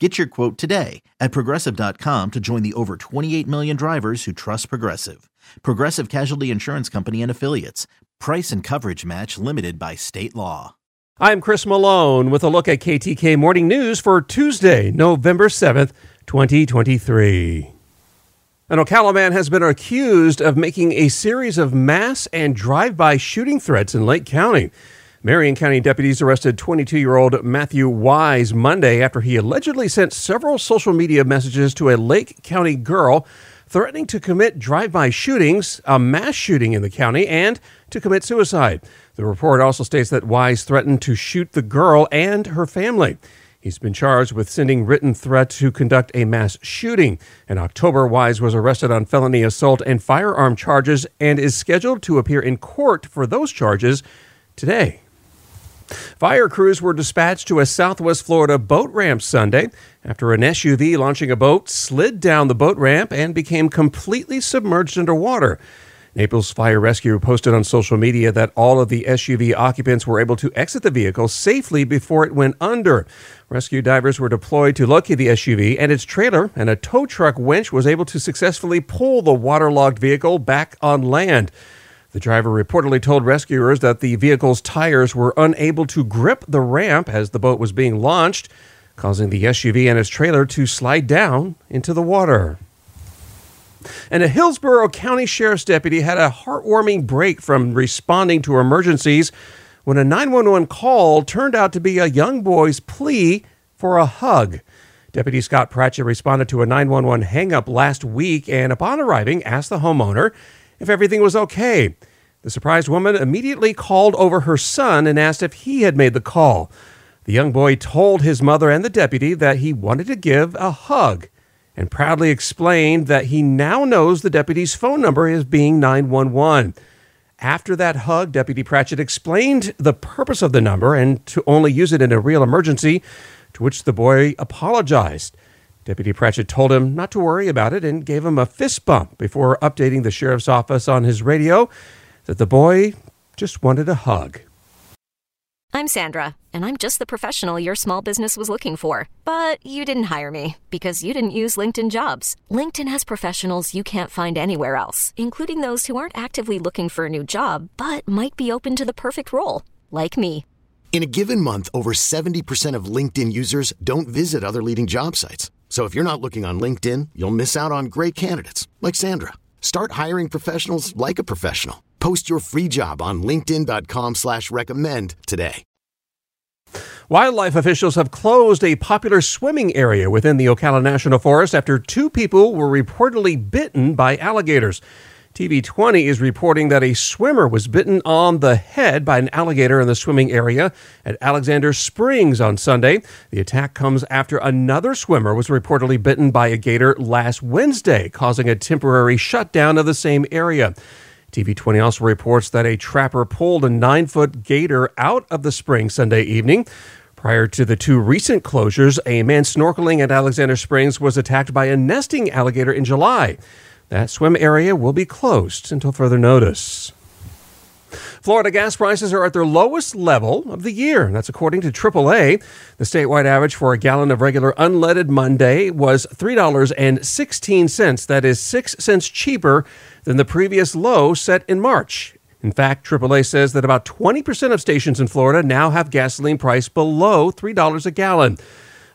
Get your quote today at progressive.com to join the over 28 million drivers who trust Progressive. Progressive Casualty Insurance Company and Affiliates. Price and coverage match limited by state law. I'm Chris Malone with a look at KTK Morning News for Tuesday, November 7th, 2023. An Ocala man has been accused of making a series of mass and drive by shooting threats in Lake County. Marion County deputies arrested 22 year old Matthew Wise Monday after he allegedly sent several social media messages to a Lake County girl threatening to commit drive by shootings, a mass shooting in the county, and to commit suicide. The report also states that Wise threatened to shoot the girl and her family. He's been charged with sending written threat to conduct a mass shooting. In October, Wise was arrested on felony assault and firearm charges and is scheduled to appear in court for those charges today. Fire crews were dispatched to a southwest Florida boat ramp Sunday after an SUV launching a boat slid down the boat ramp and became completely submerged underwater. Naples Fire Rescue posted on social media that all of the SUV occupants were able to exit the vehicle safely before it went under. Rescue divers were deployed to locate the SUV and its trailer, and a tow truck winch was able to successfully pull the waterlogged vehicle back on land. The driver reportedly told rescuers that the vehicle's tires were unable to grip the ramp as the boat was being launched, causing the SUV and its trailer to slide down into the water. And a Hillsborough County Sheriff's deputy had a heartwarming break from responding to emergencies when a 911 call turned out to be a young boy's plea for a hug. Deputy Scott Pratchett responded to a 911 hangup last week and, upon arriving, asked the homeowner if everything was okay. The surprised woman immediately called over her son and asked if he had made the call. The young boy told his mother and the deputy that he wanted to give a hug and proudly explained that he now knows the deputy's phone number as being 911. After that hug, Deputy Pratchett explained the purpose of the number and to only use it in a real emergency, to which the boy apologized. Deputy Pratchett told him not to worry about it and gave him a fist bump before updating the sheriff's office on his radio that the boy just wanted a hug. I'm Sandra, and I'm just the professional your small business was looking for. But you didn't hire me because you didn't use LinkedIn jobs. LinkedIn has professionals you can't find anywhere else, including those who aren't actively looking for a new job but might be open to the perfect role, like me. In a given month, over 70% of LinkedIn users don't visit other leading job sites. So if you're not looking on LinkedIn, you'll miss out on great candidates like Sandra. Start hiring professionals like a professional. Post your free job on LinkedIn.com slash recommend today. Wildlife officials have closed a popular swimming area within the Ocala National Forest after two people were reportedly bitten by alligators. TV20 is reporting that a swimmer was bitten on the head by an alligator in the swimming area at Alexander Springs on Sunday. The attack comes after another swimmer was reportedly bitten by a gator last Wednesday, causing a temporary shutdown of the same area. TV20 also reports that a trapper pulled a nine foot gator out of the spring Sunday evening. Prior to the two recent closures, a man snorkeling at Alexander Springs was attacked by a nesting alligator in July. That swim area will be closed until further notice. Florida gas prices are at their lowest level of the year. That's according to AAA. The statewide average for a gallon of regular unleaded Monday was $3.16. That is 6 cents cheaper than the previous low set in March. In fact, AAA says that about 20% of stations in Florida now have gasoline price below $3 a gallon.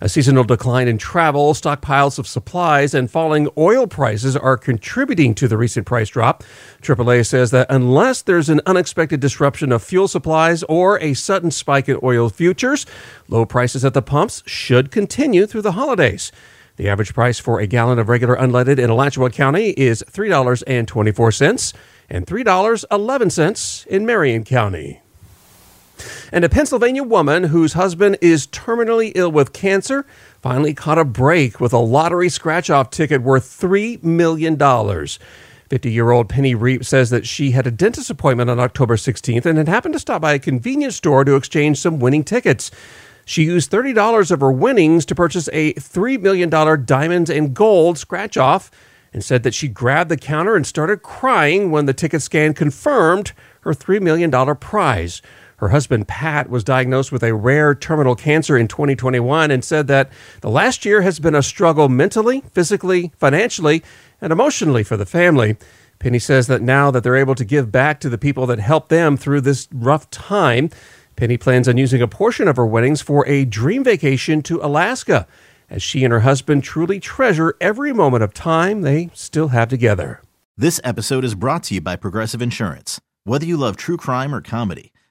A seasonal decline in travel, stockpiles of supplies, and falling oil prices are contributing to the recent price drop. AAA says that unless there's an unexpected disruption of fuel supplies or a sudden spike in oil futures, low prices at the pumps should continue through the holidays. The average price for a gallon of regular unleaded in Alachua County is $3.24 and $3.11 in Marion County. And a Pennsylvania woman whose husband is terminally ill with cancer finally caught a break with a lottery scratch off ticket worth $3 million. 50 year old Penny Reap says that she had a dentist appointment on October 16th and had happened to stop by a convenience store to exchange some winning tickets. She used $30 of her winnings to purchase a $3 million diamonds and gold scratch off and said that she grabbed the counter and started crying when the ticket scan confirmed her $3 million prize. Her husband, Pat, was diagnosed with a rare terminal cancer in 2021 and said that the last year has been a struggle mentally, physically, financially, and emotionally for the family. Penny says that now that they're able to give back to the people that helped them through this rough time, Penny plans on using a portion of her winnings for a dream vacation to Alaska, as she and her husband truly treasure every moment of time they still have together. This episode is brought to you by Progressive Insurance. Whether you love true crime or comedy,